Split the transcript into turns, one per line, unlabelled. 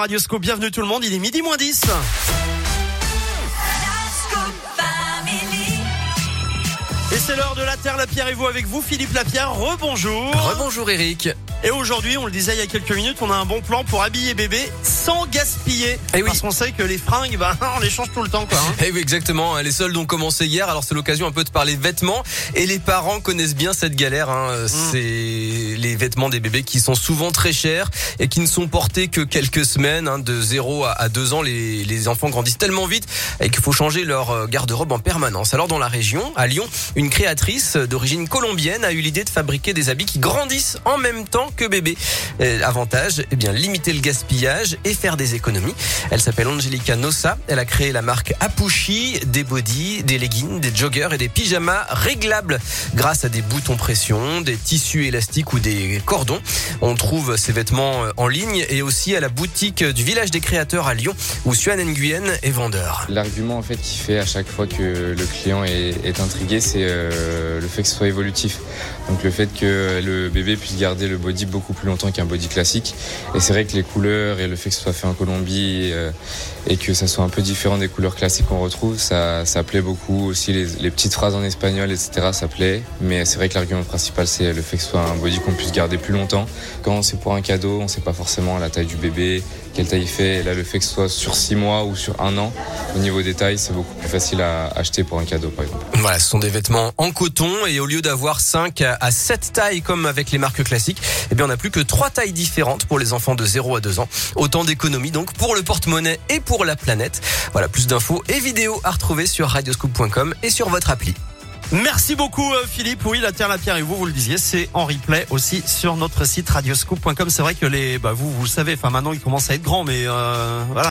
Radioscope, bienvenue tout le monde, il est midi moins 10. Et c'est l'heure de la Terre, la Pierre et vous avec vous, Philippe Lapierre. Rebonjour.
Rebonjour Eric.
Et aujourd'hui, on le disait il y a quelques minutes, on a un bon plan pour habiller bébé sans gaspiller.
Eh oui.
Parce qu'on sait que les fringues, bah, on les change tout le temps, quoi. hein.
Eh oui, exactement. Les soldes ont commencé hier, alors c'est l'occasion un peu de parler vêtements. Et les parents connaissent bien cette galère. Hein. C'est les vêtements des bébés qui sont souvent très chers et qui ne sont portés que quelques semaines. Hein. De 0 à à 2 ans, les, les enfants grandissent tellement vite et qu'il faut changer leur euh, garde-robe en permanence. Alors dans la région, à Lyon, une créatrice d'origine colombienne a eu l'idée de fabriquer des habits qui grandissent en même temps que bébé. Euh, avantage, eh bien limiter le gaspillage et faire des économies. Elle s'appelle Angelica Nossa. Elle a créé la marque Apushi, des bodys, des leggings, des joggers et des pyjamas réglables grâce à des boutons pression, des tissus élastiques ou des cordons. On trouve ces vêtements euh, en ligne et aussi à la boutique du village des créateurs à Lyon où Suan Nguyen est vendeur.
L'argument en fait qui fait à chaque fois que le client est, est intrigué, c'est euh, le fait que ce soit évolutif. Donc le fait que le bébé puisse garder le body beaucoup plus longtemps qu'un body classique. Et c'est vrai que les couleurs et le fait que ce soit fait en Colombie euh, et que ça soit un peu différent des couleurs classiques qu'on retrouve, ça, ça plaît beaucoup. Aussi les, petites phrases en espagnol, etc. Ça plaît. Mais c'est vrai que l'argument principal, c'est le fait que ce soit un body qu'on puisse garder plus longtemps. Quand c'est pour un cadeau, on sait pas forcément la taille du bébé, quelle taille il fait. Là, le fait que ce soit sur six mois ou sur un an, au niveau des tailles, c'est beaucoup plus facile à acheter pour un cadeau, par exemple.
Voilà, ce sont des vêtements en coton et au lieu d'avoir 5 à 7 tailles comme avec les marques classiques, eh bien on n'a plus que 3 tailles différentes pour les enfants de 0 à 2 ans. Autant d'économies donc pour le porte-monnaie et pour la planète. Voilà, plus d'infos et vidéos à retrouver sur radioscoop.com et sur votre appli.
Merci beaucoup, euh, Philippe. Oui, la Terre, la Pierre et vous, vous le disiez, c'est en replay aussi sur notre site radioscoop.com. C'est vrai que les, bah, vous, vous le savez, enfin, maintenant, ils commencent à être grands, mais, euh, voilà.